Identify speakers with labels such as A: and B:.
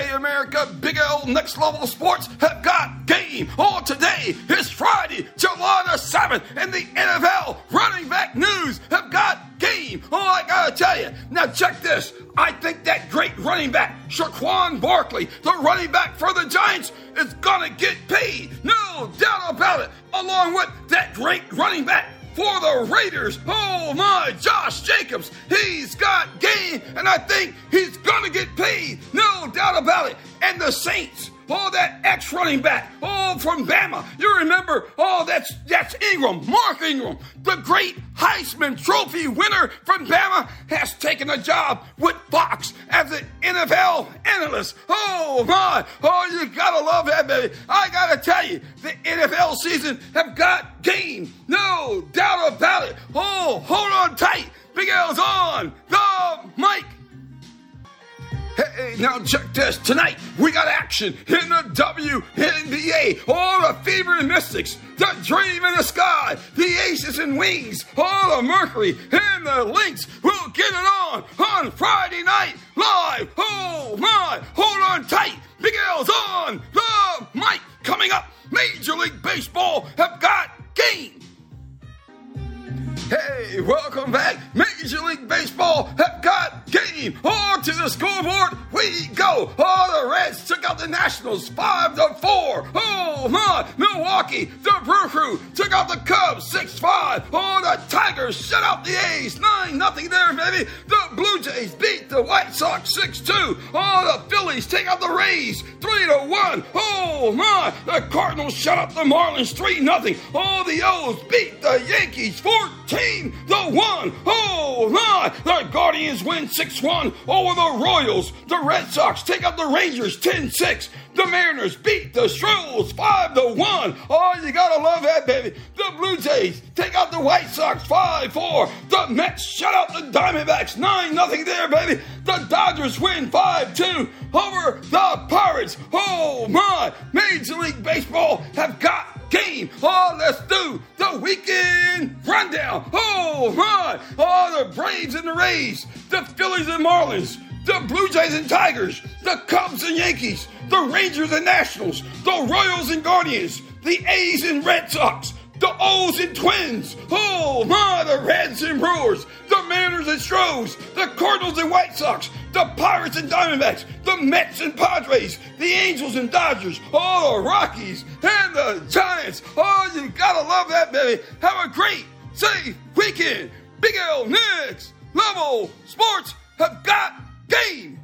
A: America. Big L Next Level Sports have got game on today. It's Friday, July the 7th, and the NFL running back news have got game. Oh, I gotta tell you. Now, check this. I think that great running back, Saquon Barkley, the running back for the Giants, is gonna get paid. No doubt about it. Along with that great running back for the Raiders. Oh my, Josh Jacobs, he's got game, and I think he's gonna get paid. No doubt about it. And the Saints. Oh, that ex running back. Oh, from Bama. You remember? Oh, that's that's Ingram, Mark Ingram, the great Heisman Trophy winner from Bama, has taken a job with Fox as an NFL analyst. Oh my! Oh, you gotta love that, baby. I gotta tell you, the NFL season have got game. No doubt about it. Oh, hold on tight. Big L's on the mic. Now check this. Tonight, we got action in the WNBA. All the Fever and Mystics, the Dream in the Sky, the Aces and Wings, all the Mercury and the Lynx will get it on on Friday night live. Oh my, hold on tight. Big L's on the mic. Coming up, Major League Baseball have got game. Hey, welcome back. Major League Baseball have got game. On to the scoreboard we go. Oh, the Reds took out the Nationals 5 to 4. Oh, my. Milwaukee, the Brew Crew took out the Cubs 6 5. Oh, the Tigers shut out the A's 9 nothing there, baby. The Blue Jays beat the White Sox 6 2. Oh, the Phillies take out the Rays 3 to 1. Oh, my. The Cardinals shut out the Marlins 3 nothing. Oh, the O's beat the Yankees 14 the 1. Oh, my. The Guardians win 6 1 over the Royals. The Red Sox take out the Rangers 10 6. The Mariners beat the Stros 5 to 1. Oh, you gotta love that, baby. The Blue Jays take out the White Sox 5 4. The Mets shut out the Diamondbacks 9 0 there, baby. The Dodgers win 5 2 over the Pirates. Oh, my. Major League Baseball have got game. Oh, let's do the weekend rundown. Oh, my. Oh, the Braves and the Rays, the Phillies and Marlins, the Blue Jays and Tigers, the Cubs and Yankees, the Rangers and Nationals, the Royals and Guardians, the A's and Red Sox, the O's and Twins. Oh my, the Reds and Brewers, the Mariners and Stros, the Cardinals and White Sox, the Pirates and Diamondbacks, the Mets and Padres, the Angels and Dodgers, oh, the Rockies and the Giants. Oh, you gotta love that, baby. Have a great, safe weekend. Big L Next Level Sports have got game.